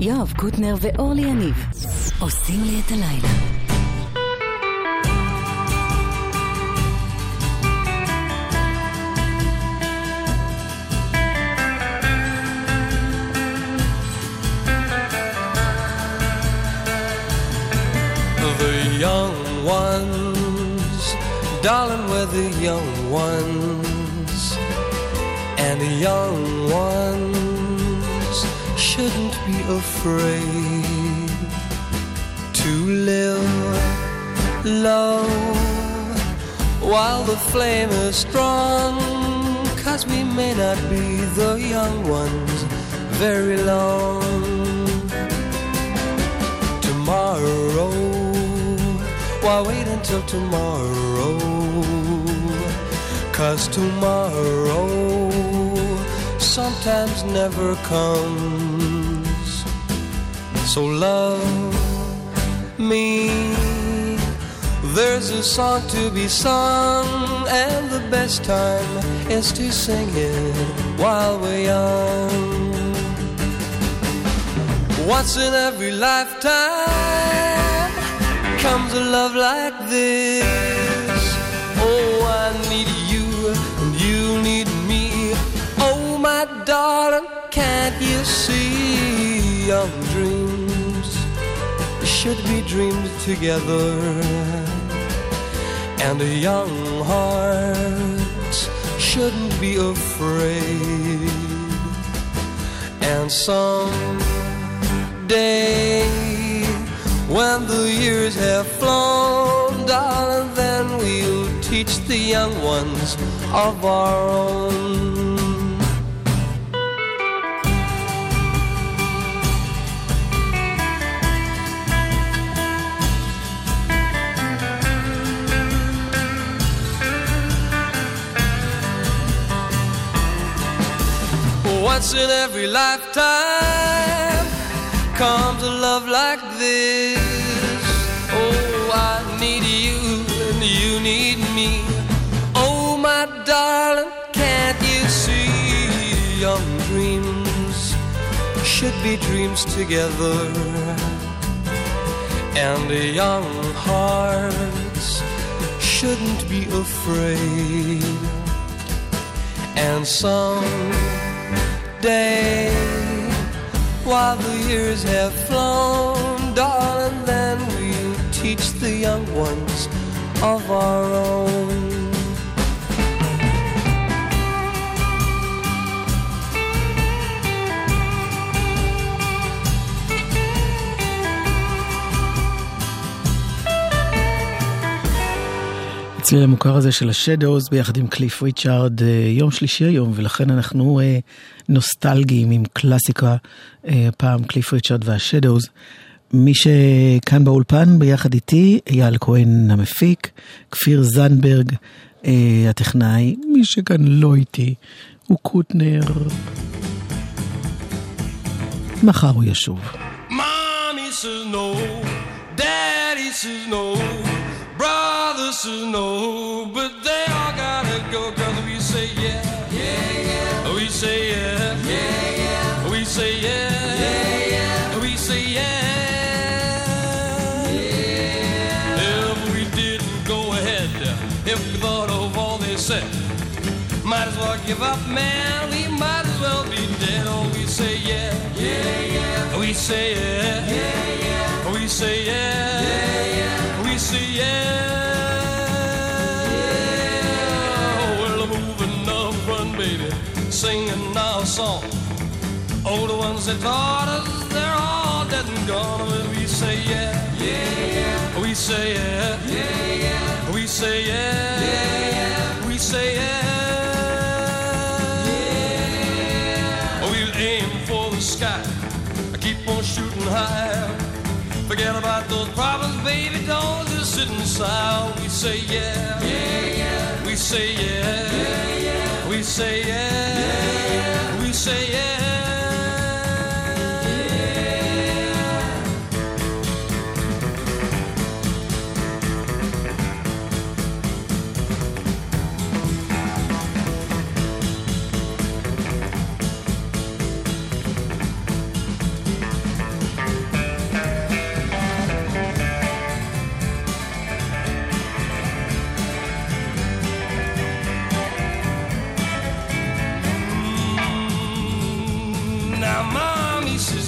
יואב קוטנר ואורלי יניב עושים לי את הלילה. The young ones, darling, we're the young ones, and the young ones shouldn't be afraid to live low while the flame is strong. Cause we may not be the young ones very long. Tomorrow, why wait until tomorrow? Cause tomorrow sometimes never comes. So love me. There's a song to be sung, and the best time is to sing it while we're young. Once in every lifetime comes a love like this. Oh, I need you, and you need me. Oh, my darling, can't you see dreams should be dreamed together? And a young heart shouldn't be afraid. And some day when the years have flown, darling, then we'll teach the young ones of our own. Once in every lifetime comes a love like this. Oh, I need you and you need me. Oh, my darling, can't you see? Young dreams should be dreams together. And young hearts shouldn't be afraid. And some day while the years have flown, darling, then we'll teach the young ones of our own. הצליל המוכר הזה של השדוז ביחד עם קליף ריצ'ארד יום שלישי היום ולכן אנחנו אה, נוסטלגיים עם קלאסיקה, אה, פעם קליף ריצ'ארד והשדוז. מי שכאן באולפן ביחד איתי, אייל כהן המפיק, כפיר זנדברג אה, הטכנאי, מי שכאן לא איתי הוא קוטנר. מחר הוא ישוב. Mommy says no, Daddy says no, says no, but they all gotta go cause we say yeah, yeah, yeah. We say yeah, yeah, yeah. We say yeah, yeah, yeah. We say yeah, yeah. If we didn't go ahead, if we thought of all they said, might as well give up, man. We might as well be dead. Oh, we say yeah, yeah, yeah. We say yeah, yeah, yeah. We say yeah, yeah. Song. The ones taught us, they're all dead and gone. But we say yeah, yeah, yeah. We say yeah, yeah, yeah. We say yeah, yeah, yeah. We say yeah. We'll aim for the sky. I Keep on shooting high. Forget about those problems, baby. Don't just sit and sigh. We say yeah, yeah, yeah. We say yeah, yeah, yeah. We say yeah, yeah, yeah. Say yeah.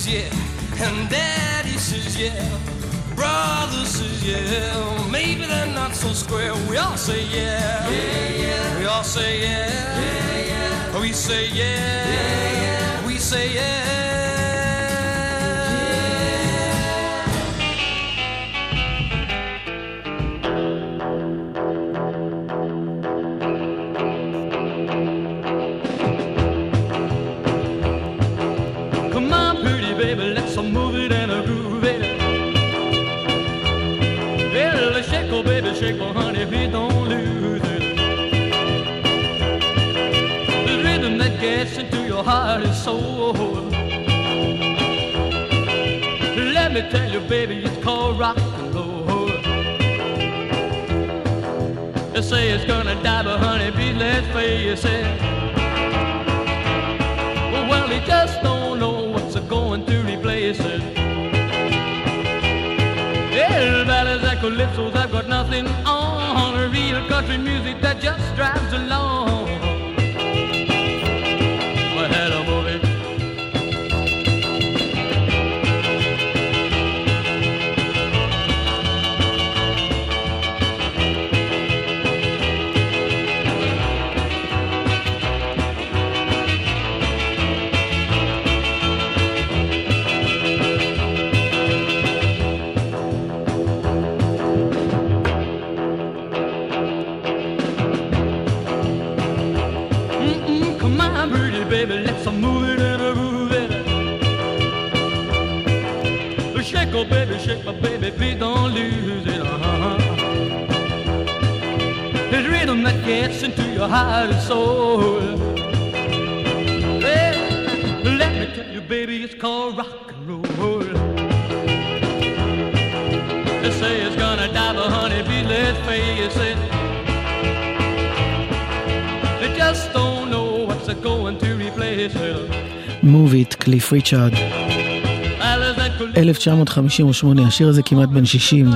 Yeah, and Daddy says yeah. Brother says yeah, maybe they're not so square. We all say yeah, yeah, yeah. We all say yeah, yeah, yeah. We say yeah, yeah, yeah. We say yeah. Heart and soul. Let me tell you, baby, it's called rock and roll. They say it's gonna die, but honey, please let's face it. Well, he just don't know what's going to replace it. Well, ballads and I've got nothing on. Real country music that just drives along. go baby, shake my baby, don't lose it. Uh-huh. Rhythm that gets into your heart and soul. Hey, let me tell you, baby, it's called rock and roll. They say it's gonna die, honey, let's face it. They just don't know what's going to replace it. Move it, Cliff Richard. 1958, השיר הזה כמעט בן 60.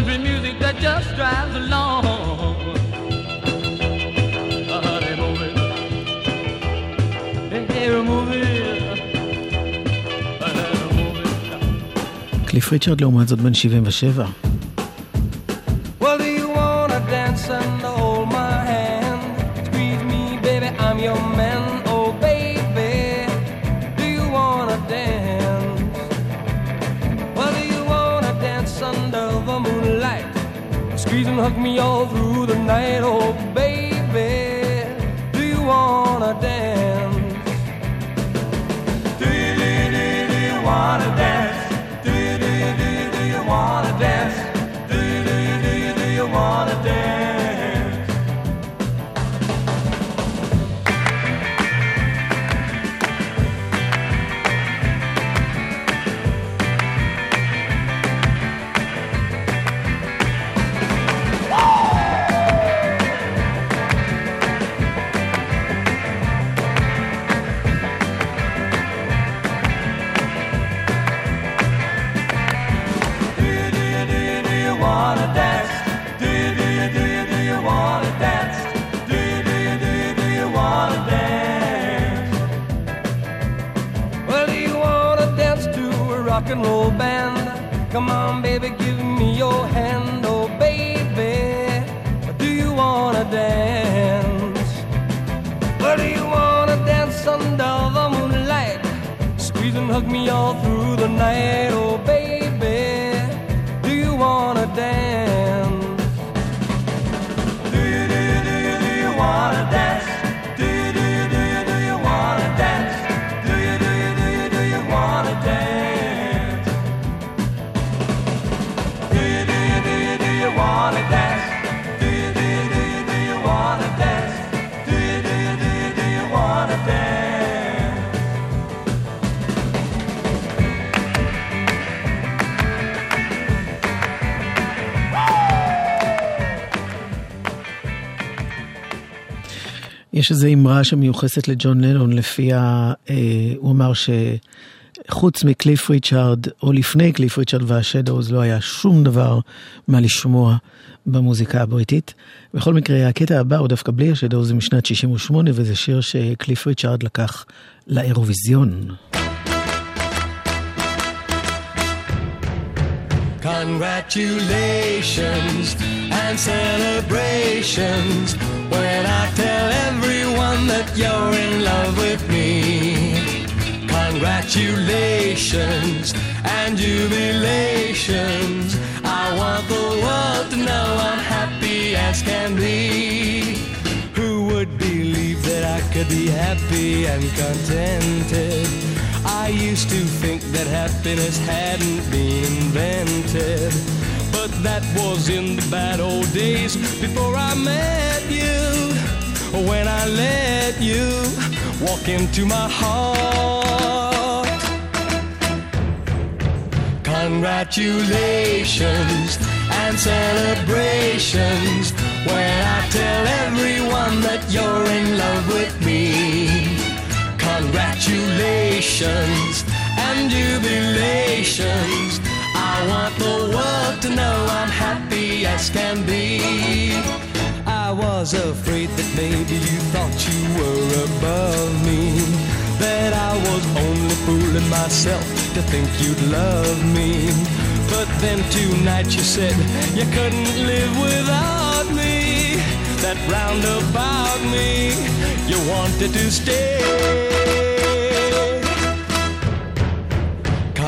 קליף ריצ'רד לעומת זאת בן 77. יש איזו אמרה שמיוחסת לג'ון לנון, לפיה אה, הוא אמר ש... חוץ מקליף ריצ'ארד, או לפני קליף ריצ'ארד והשדוז, לא היה שום דבר מה לשמוע במוזיקה הבריטית. בכל מקרה, הקטע הבא הוא דווקא בלי השדוז, זה משנת 68, וזה שיר שקליף ריצ'ארד לקח לאירוויזיון. Congratulations and celebrations when I tell everyone that you're in love with me. Congratulations and jubilations. I want the world to know I'm happy as can be. Who would believe that I could be happy and contented? I used to think that happiness hadn't been invented. But that was in the bad old days before I met you. When I let you walk into my heart. Congratulations and celebrations when I tell everyone that you're in love with. Congratulations and jubilations. I want the world to know I'm happy as can be. I was afraid that maybe you thought you were above me. That I was only fooling myself to think you'd love me. But then tonight you said you couldn't live without me. That roundabout me, you wanted to stay.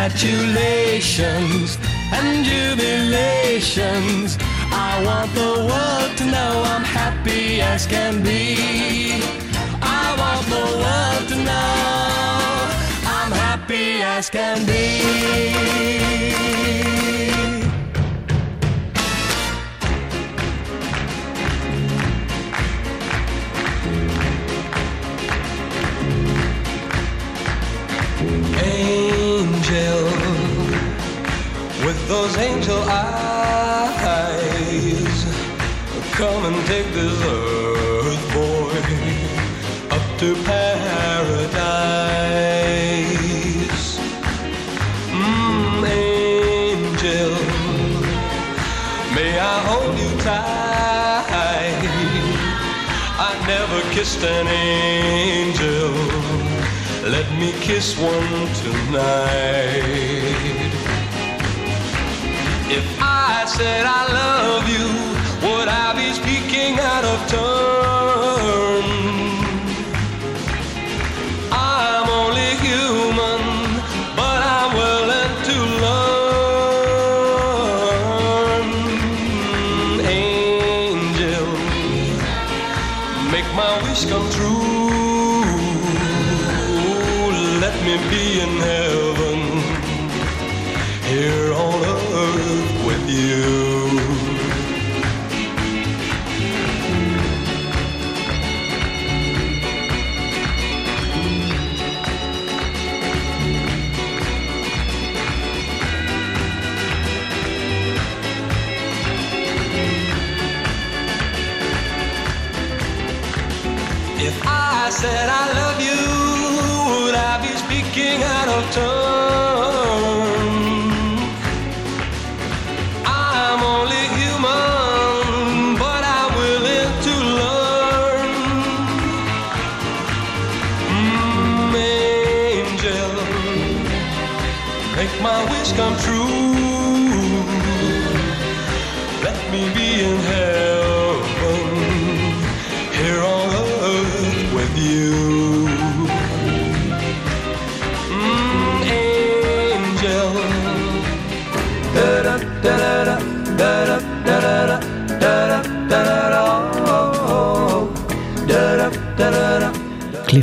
Congratulations and jubilations. I want the world to know I'm happy as can be. I want the world to know I'm happy as can be. Those angel eyes, come and take this earth boy up to paradise. Mm, angel, may I hold you tight? I never kissed an angel. Let me kiss one tonight. Said I love you, would I be speaking out of turn?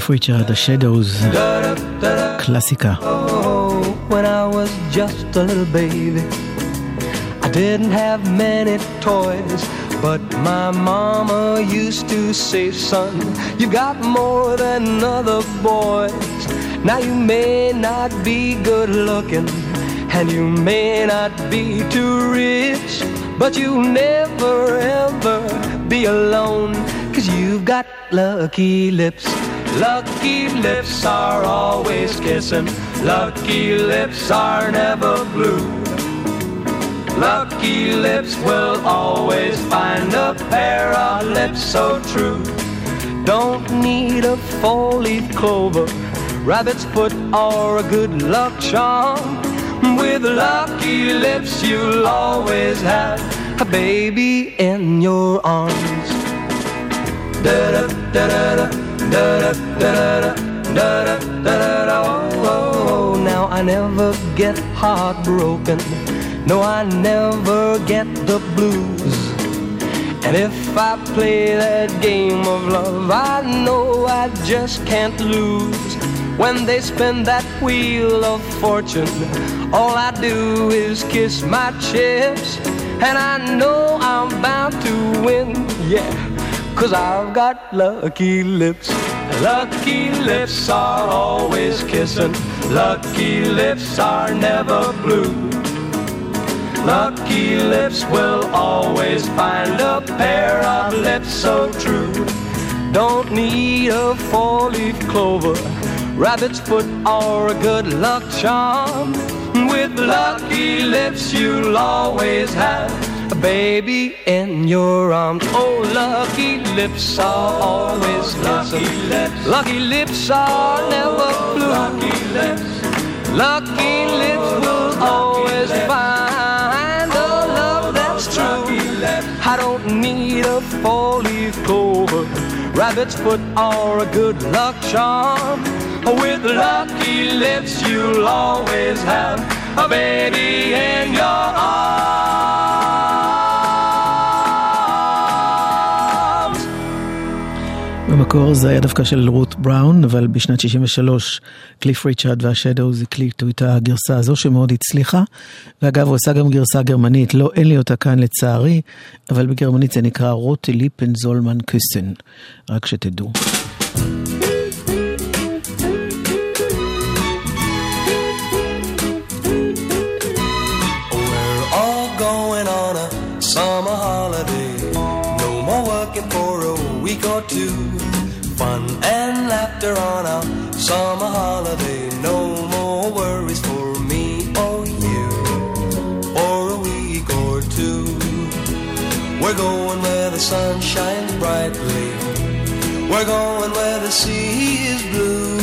Cliff Richard, The Shadows, Classica. Oh, when I was just a little baby, I didn't have many toys, but my mama used to say, son, you got more than other boys. Now you may not be good looking, and you may not be too rich, but you'll never ever be alone, cause you've got lucky lips. Lucky lips are always kissing, lucky lips are never blue. Lucky lips will always find a pair of lips so true. Don't need a four-leaf clover, rabbit's foot, or a good luck charm. With lucky lips, you'll always have a baby in your arms. Da da da da da da da da da oh, oh. Now I never get heartbroken. No, I never get the blues. And if I play that game of love, I know I just can't lose. When they spin that wheel of fortune, all I do is kiss my chips. And I know I'm bound to win, yeah cause I've got lucky lips. Lucky lips are always kissing, lucky lips are never blue. Lucky lips will always find a pair of lips so true. Don't need a four-leaf clover, rabbit's foot, or a good luck charm. With lucky lips, you'll always have baby in your arms. Oh, lucky lips are always lucky lips. Lucky lips are never blue. Lucky lips. Lucky lips will always find a love that's true. I don't need a four-leaf clover, rabbit's foot, or a good luck charm. With lucky lips, you'll always have a baby in your arms. במקור זה היה דווקא של רות בראון, אבל בשנת 63 קליף ריצ'רד והשדוז הקליטו את הגרסה הזו שמאוד הצליחה. ואגב, הוא עשה גם גרסה גרמנית, לא, אין לי אותה כאן לצערי, אבל בגרמנית זה נקרא רוטי ליפן זולמן קוסן, רק שתדעו. Summer holiday. No more working for a week or two. On our summer holiday. No more worries for me or you. For a week or two. We're going where the sun shines brightly. We're going where the sea is blue.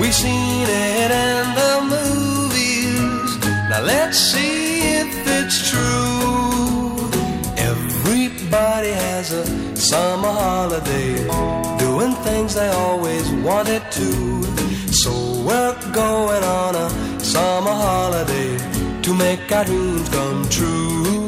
We've seen it in the movies. Now let's see if it's true. Everybody has a summer holiday, things they always wanted to. So we're going on a summer holiday to make our dreams come true.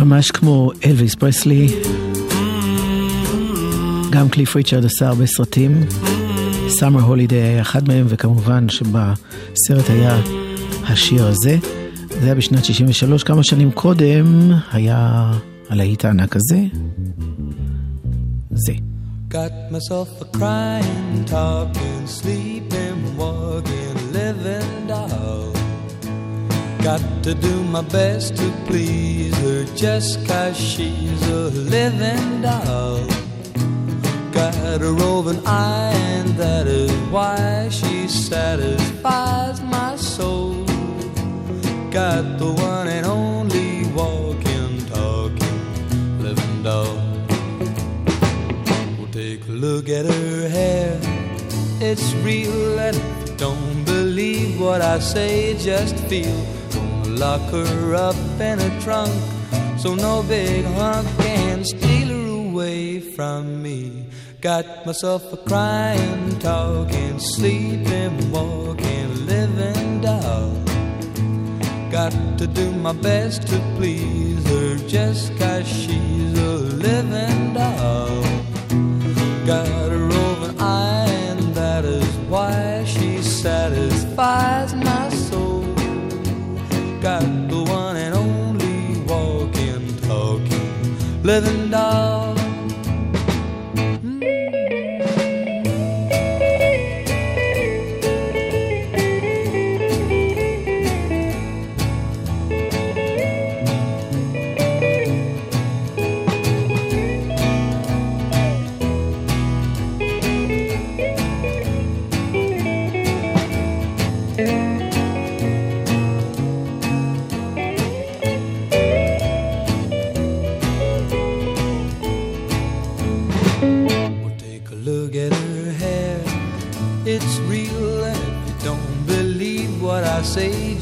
ממש כמו אלוויס פרסלי, גם קליף ריצ'רד עשה הרבה סרטים. סאמר הולידיי היה אחד מהם, וכמובן שבסרט היה השיר הזה. זה היה בשנת 63, כמה שנים קודם היה הלהיט הענק הזה. זה. Got myself a crying, talking, sleeping, Got to do my best to please her just cause she's a living doll. Got a roving eye, and that is why she satisfies my soul. Got the one and only walking, talking, living doll. Well, take a look at her hair, it's real, and if you don't believe what I say, just feel. Lock her up in a trunk so no big hunk can steal her away from me. Got myself a crying, talking, sleeping, walking, living doll. Got to do my best to please her just cause she's a living doll. Got a roving eye, and that is why she satisfies my. Got the one and only walking, talking, living doll.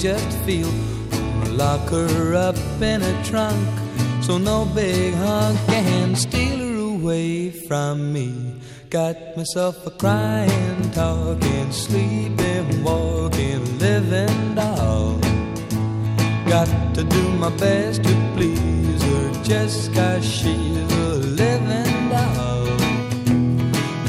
Just feel. Lock her up in a trunk so no big hunk can steal her away from me. Got myself a crying, talking, sleeping, walking, living doll. Got to do my best to please her just cause she's a living.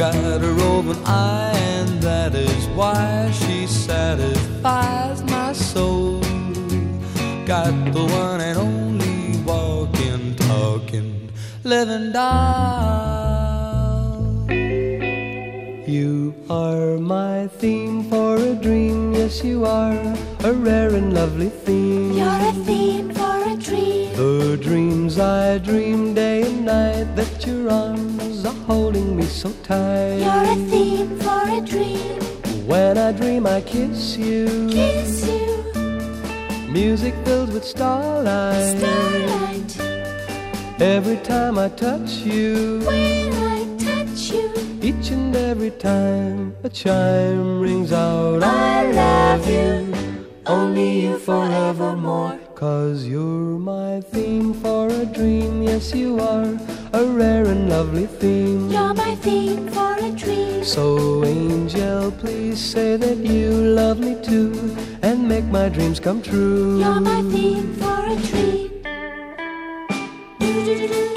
Got a roving eye, and that is why she satisfies my soul. Got the one and only walking, talking, living doll. You are my theme for a dream, yes, you are a rare and lovely theme. You're a theme The dreams I dream day and night that your arms are holding me so tight. You're a theme for a dream. When I dream I kiss you, Kiss you, music filled with starlight. starlight. Every time I touch you, When I touch you, each and every time a chime rings out. I love you. Only you forevermore. Cause you're my theme for a dream, yes you are a rare and lovely theme. You're my theme for a dream. So angel, please say that you love me too and make my dreams come true. You're my theme for a dream. When I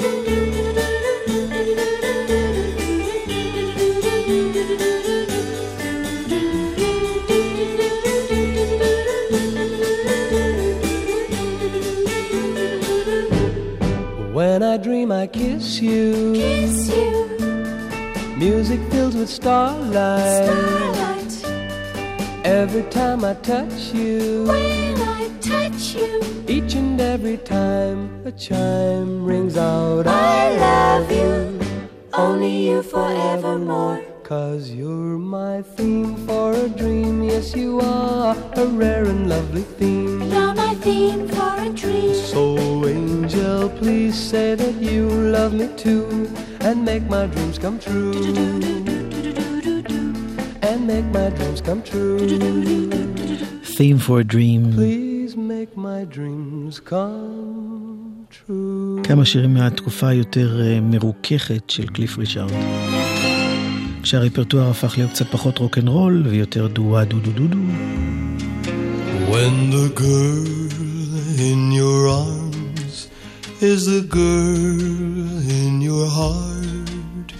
dream I kiss you, Kiss you, music filled with starlight. starlight. Every time I touch you, When I touch you, each and every time a chime rings out. I love you. Only you forevermore. Cause you're my theme for a dream, yes you are a rare and lovely theme. Theme for a dream. So angel, please say that you love me too and make my dreams come true. And make my dreams come true. Theme for a Dream. Please make my dreams come true. כמה שירים מהתקופה היותר אה, מרוככת של קליף ריצ'ארד. כשהרפרטואר הפך להיות קצת פחות רוקנרול ויותר דואה דו דו דו דו. When the girl in your arms is the girl in your heart,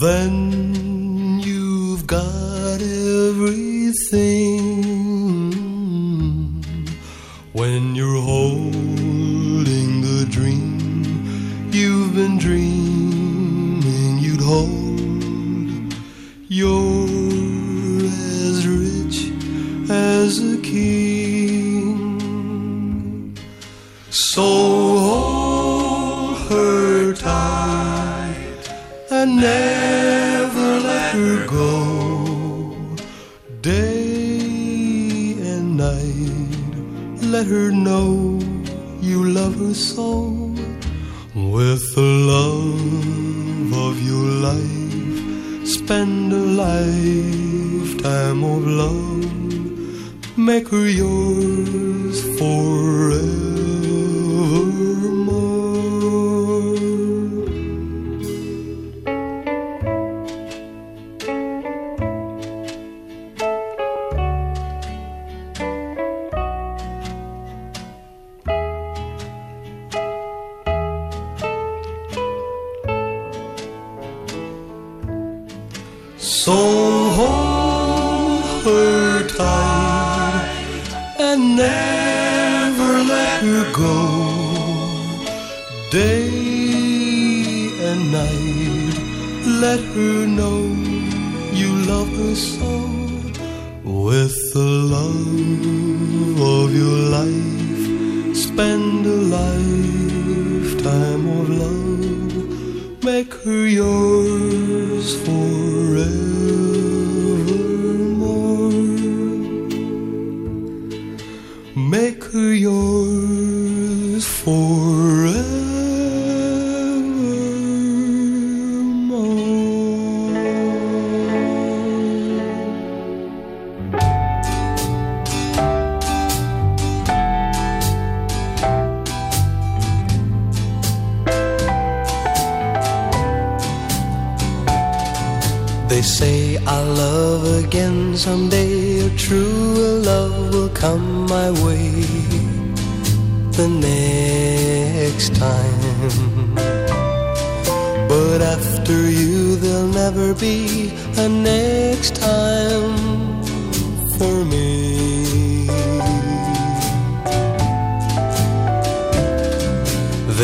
then you've got everything. When you're holding the dream you've been dreaming you'd hold, you're as rich as a king. So hold her tight and never let her go. Day and night, let her know you love her so. With the love of your life, spend a lifetime of love. Make her yours forever.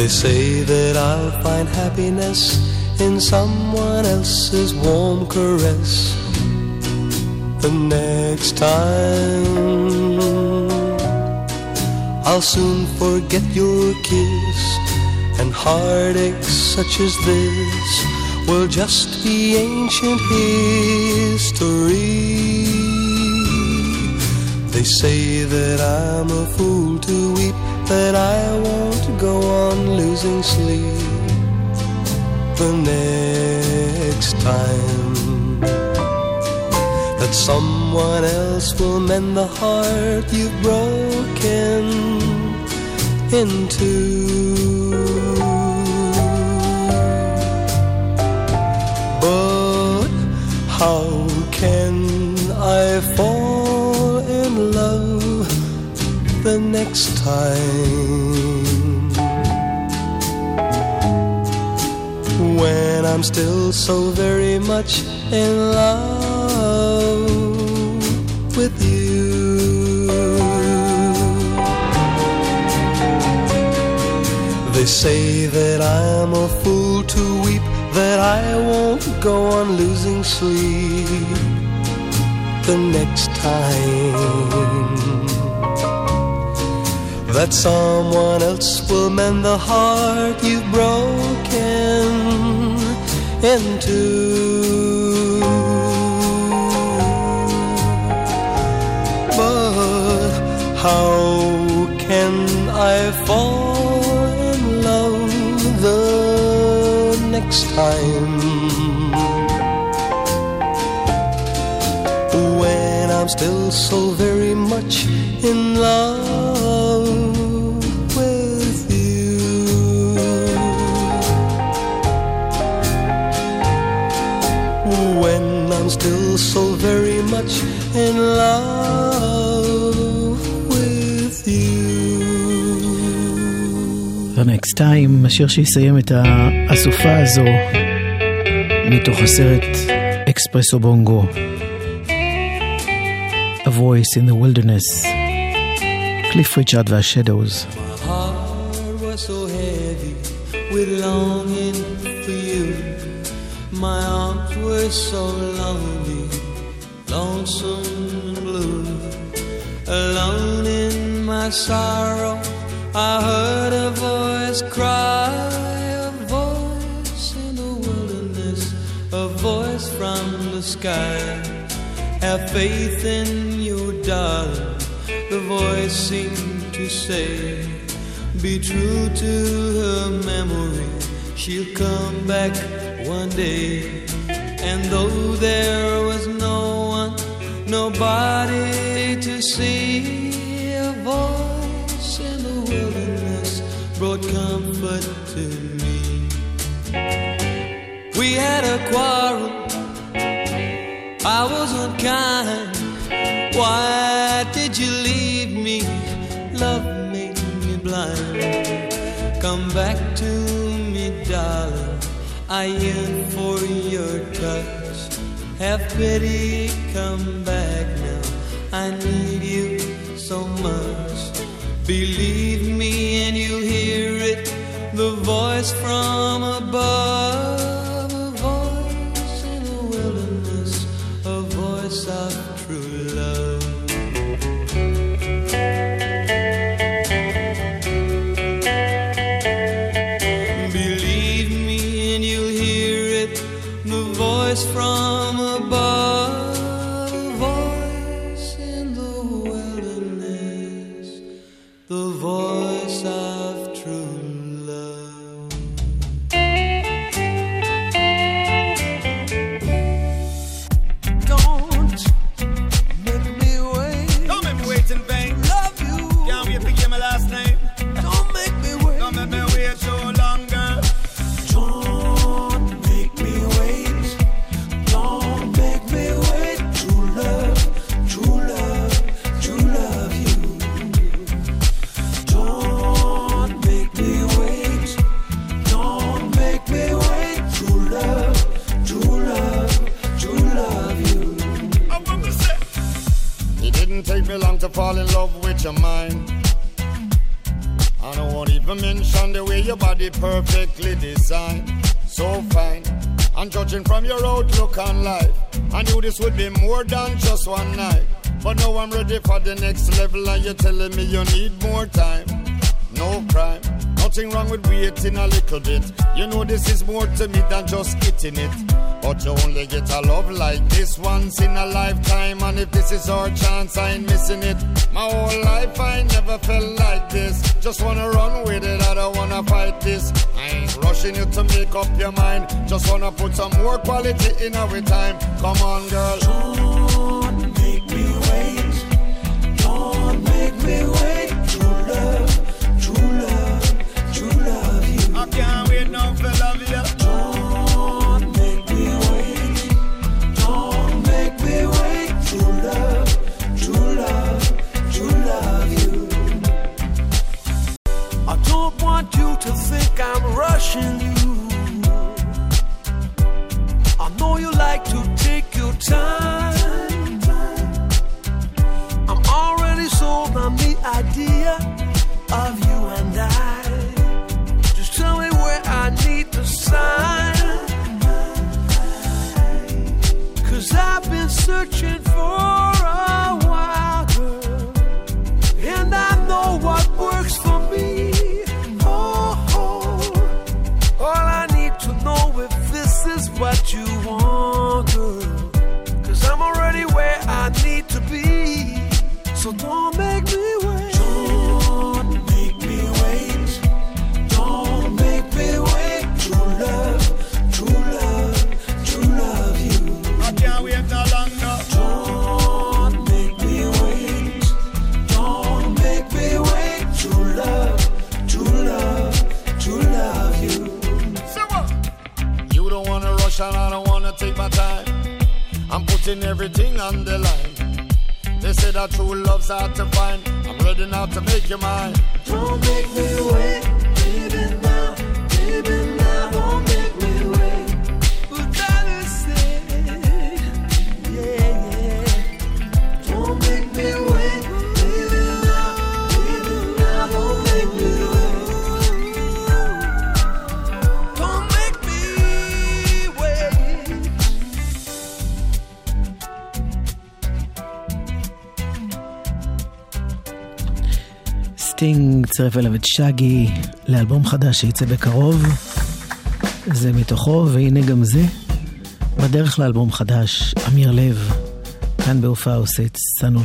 They say that I'll find happiness in someone else's warm caress the next time. I'll soon forget your kiss and heartaches such as this will just be ancient history. They say that I'm a fool to weep, that I won't go on losing sleep the next time. That someone else will mend the heart you've broken into. But how can I fall the next time? when I'm still so very much in love with you. They say that I'm a fool to weep, that I won't go on losing sleep the next time that someone else will mend the heart you've broken into. But how can I fall in love the next time? When I'm still so very much in love in love with you. The next time, השיר שיסיים את האסופה הזו מתוך הסרט אקספרסו בונגו. A voice in the wilderness. קליף ריצ'ארד והשדוז. Sorrow, I heard a voice cry, a voice in the wilderness, a voice from the sky. Have faith in your darling, the voice seemed to say. Be true to her memory, she'll come back one day. We had a quarrel, I was unkind. Why did you leave me? Love made me blind. Come back to me, darling. I yearn for your touch. Have pity, come back now. I need you so much. Believe me, and you'll hear it. The voice from the way your body perfectly designed. So fine. And judging from your outlook on life, I knew this would be more than just one night. But now I'm ready for the next level, and you're telling me you need more time. No crime, nothing wrong with waiting a little bit. You know this is more to me than just getting it. But you only get a love like this once in a lifetime, and if this is our chance, I ain't missing it. My whole life I never felt like this. Just wanna run with it, I don't wanna fight this. I ain't rushing you to make up your mind. Just wanna put some more quality in our time. Come on, girl. Don't I'm rushing you. I know you like to take your time. I'm already sold on the idea of you and I. Just tell me where I need to sign. Cause I've been searching for So don't make me love's hard to find. I'm ready now to make you mine. Don't make me צירף אליו את שגי לאלבום חדש שיצא בקרוב. זה מתוכו, והנה גם זה, בדרך לאלבום חדש, אמיר לב, כאן בהופעה עושה את סנו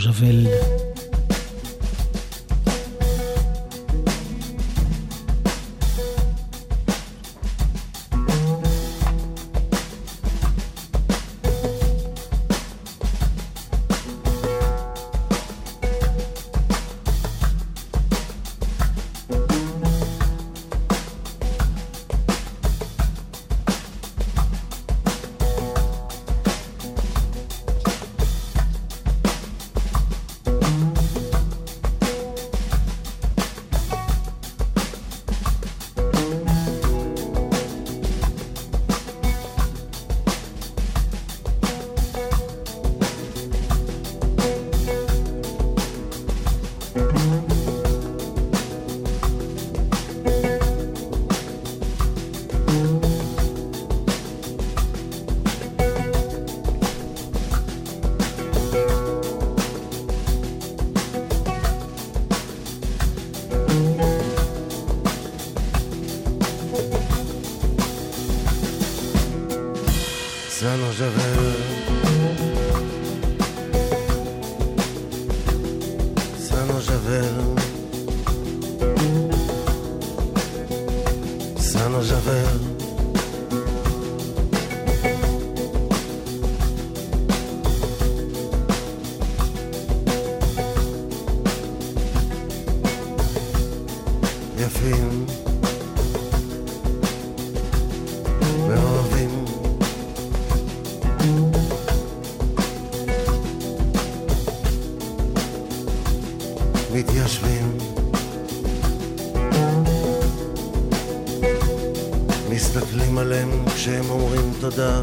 שהם אומרים תודה.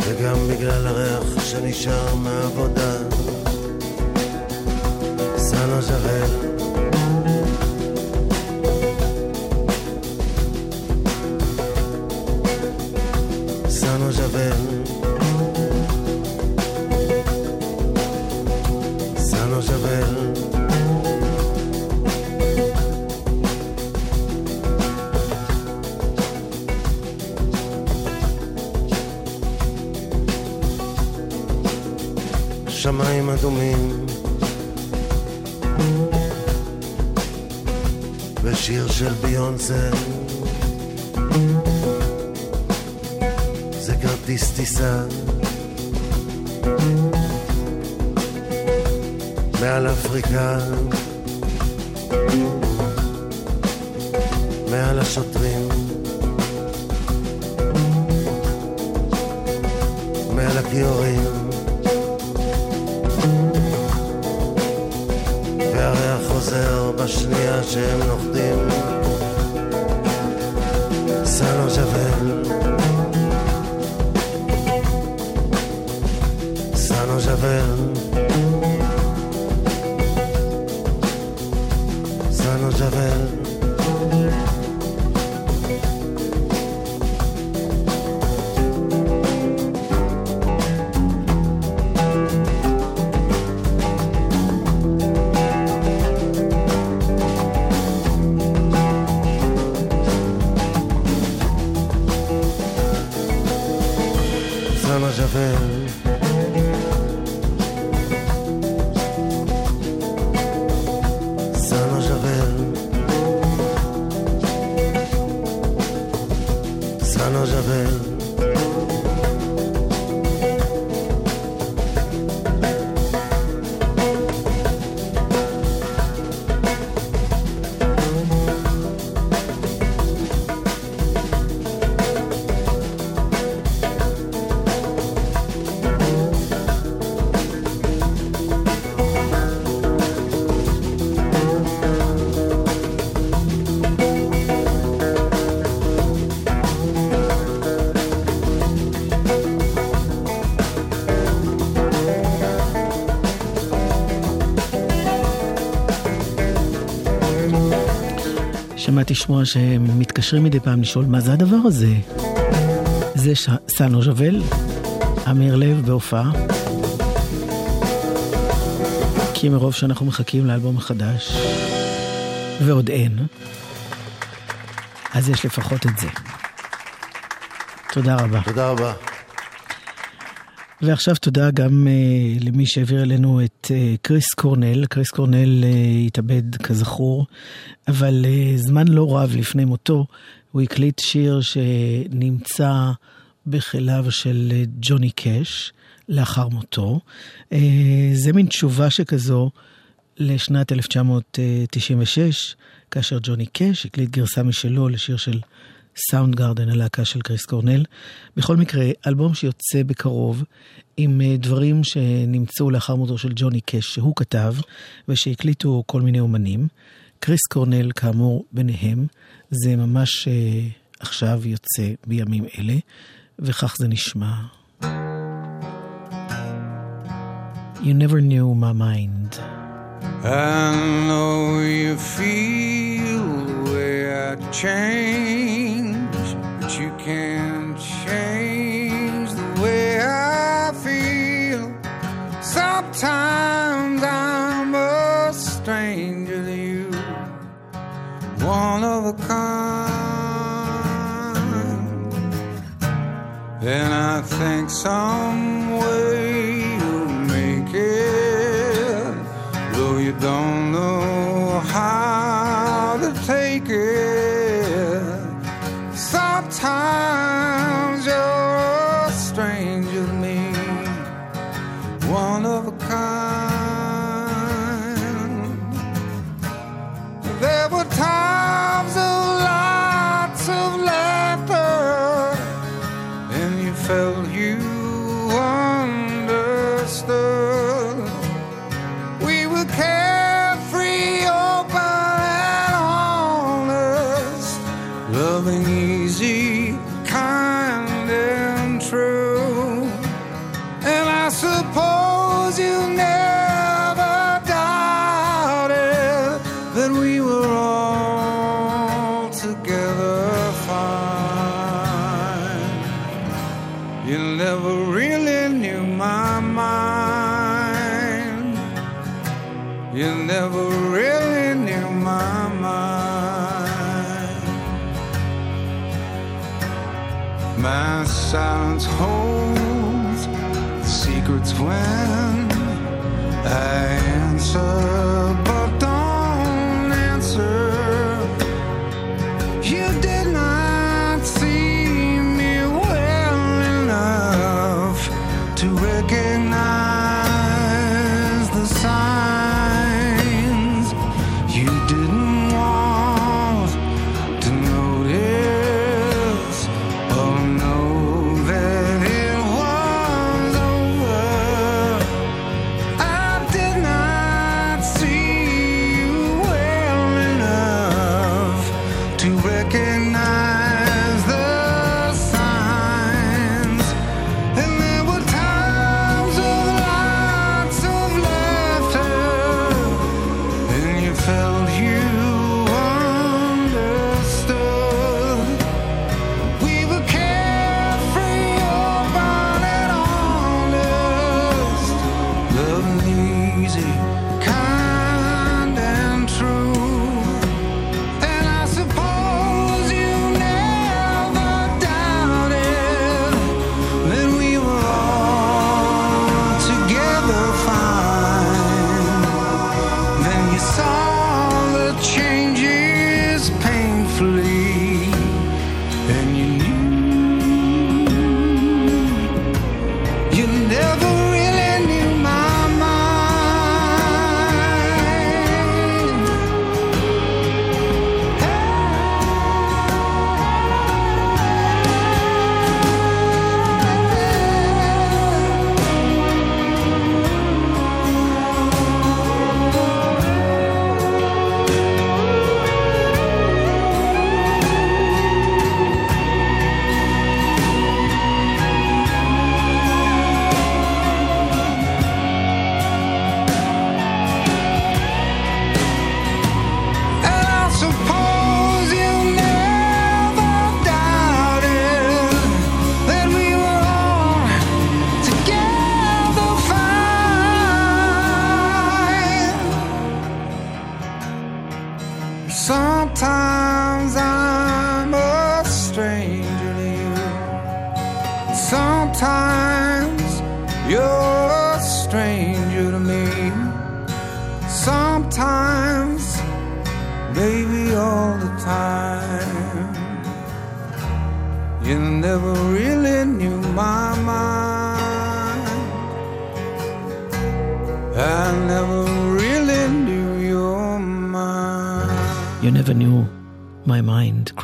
וגם בגלל הריח שנשאר מה... אפריקה ça n'a שמוע שהם מתקשרים מדי פעם לשאול מה זה הדבר הזה. זה ש... סנו ז'וול, אמיר לב בהופעה. כי מרוב שאנחנו מחכים לאלבום החדש, ועוד אין, אז יש לפחות את זה. תודה רבה. תודה רבה. ועכשיו תודה גם uh, למי שהעביר אלינו את uh, קריס קורנל. קריס קורנל uh, התאבד כזכור, אבל uh, זמן לא רב לפני מותו הוא הקליט שיר שנמצא בכליו של ג'וני קאש לאחר מותו. Uh, זה מין תשובה שכזו לשנת 1996, כאשר ג'וני קאש הקליט גרסה משלו לשיר של סאונד גארדן, הלהקה של קריס קורנל. בכל מקרה, אלבום שיוצא בקרוב עם אה, דברים שנמצאו לאחר מותו של ג'וני קאש, שהוא כתב, ושהקליטו כל מיני אומנים. קריס קורנל, כאמור, ביניהם. זה ממש uh, עכשיו יוצא בימים אלה, וכך זה נשמע. You never knew my mind. I know you feel change, but you can't change the way I feel. Sometimes I'm a stranger to you, one of a kind, and I think some My silence holds the secrets when I answer,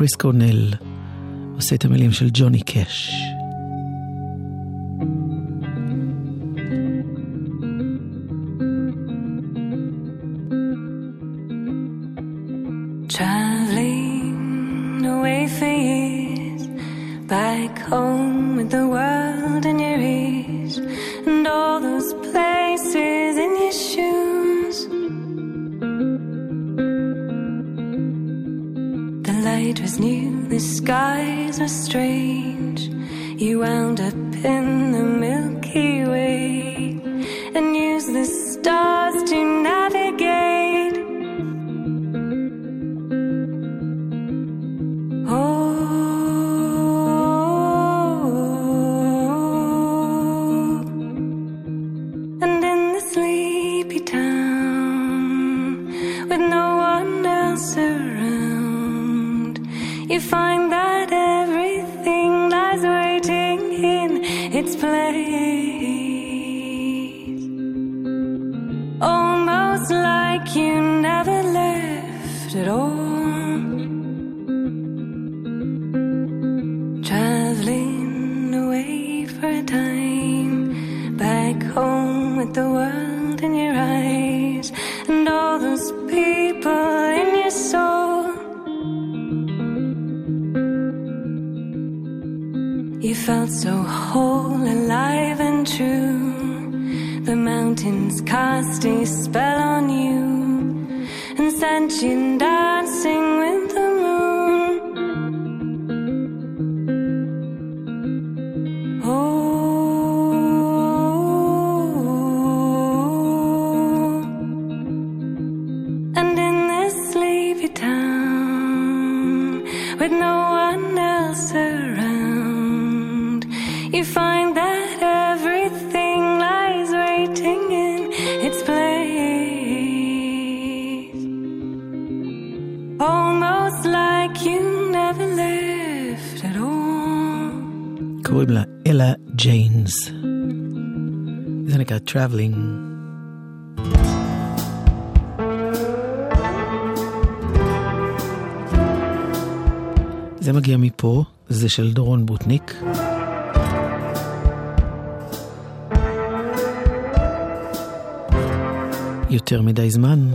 קריס קורנל, עושה את המילים של ג'וני קאש. skies are strange. you find that everything lies waiting in its place. Almost like you never left at all. קוראים לה אלה ג'יינס. זה נקרא Traveling. זה מגיע מפה, זה של דורון בוטניק. יותר מדי זמן.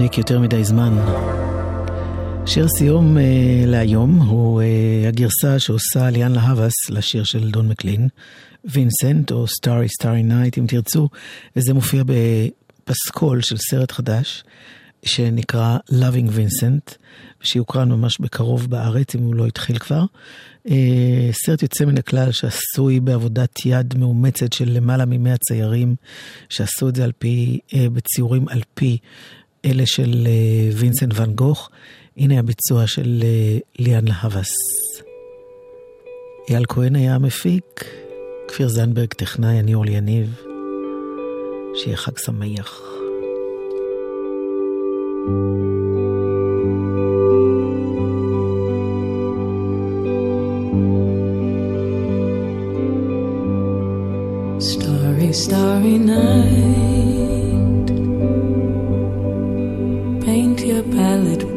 בתוכניק יותר מדי זמן. שיר סיום uh, להיום הוא uh, הגרסה שעושה ליאן להבס לשיר של דון מקלין, וינסנט או סטארי סטארי נייט אם תרצו, וזה מופיע בפסקול של סרט חדש שנקרא Loving Vincent, שיוקרן ממש בקרוב בארץ אם הוא לא התחיל כבר. Uh, סרט יוצא מן הכלל שעשוי בעבודת יד מאומצת של למעלה ממאה ציירים שעשו את זה על פי, uh, בציורים על פי אלה של uh, וינסנט ואן גוך. הנה הביצוע של uh, ליאן להבס. אייל כהן היה המפיק, כפיר זנדברג טכנאי, אני אורלי יניב. שיהיה חג שמח. Starry, starry night.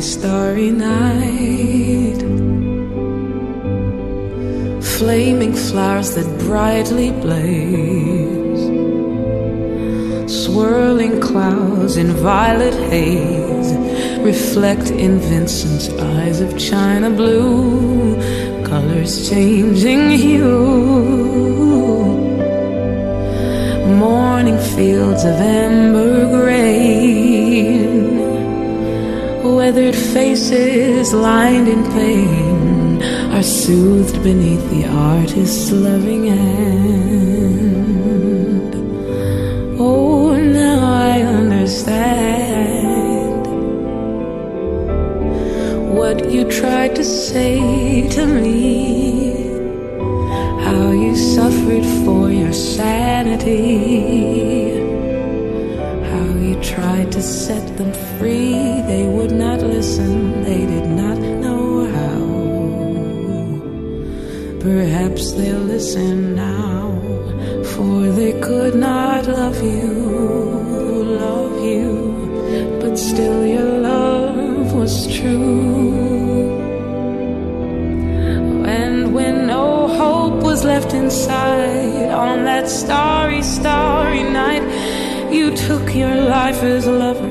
Starry, starry night. Flaming flowers that brightly blaze. Swirling clouds in violet haze reflect in Vincent's eyes of china blue, colors changing hue. Morning fields of amber grain, weathered faces lined in pain are soothed beneath the artist's loving hand. Oh, now I understand what you tried to say to me. How you suffered for your sanity. Tried to set them free. They would not listen, they did not know how. Perhaps they'll listen now, for they could not love you, love you, but still your love was true. And when no hope was left inside on that starry, night, you took your life as off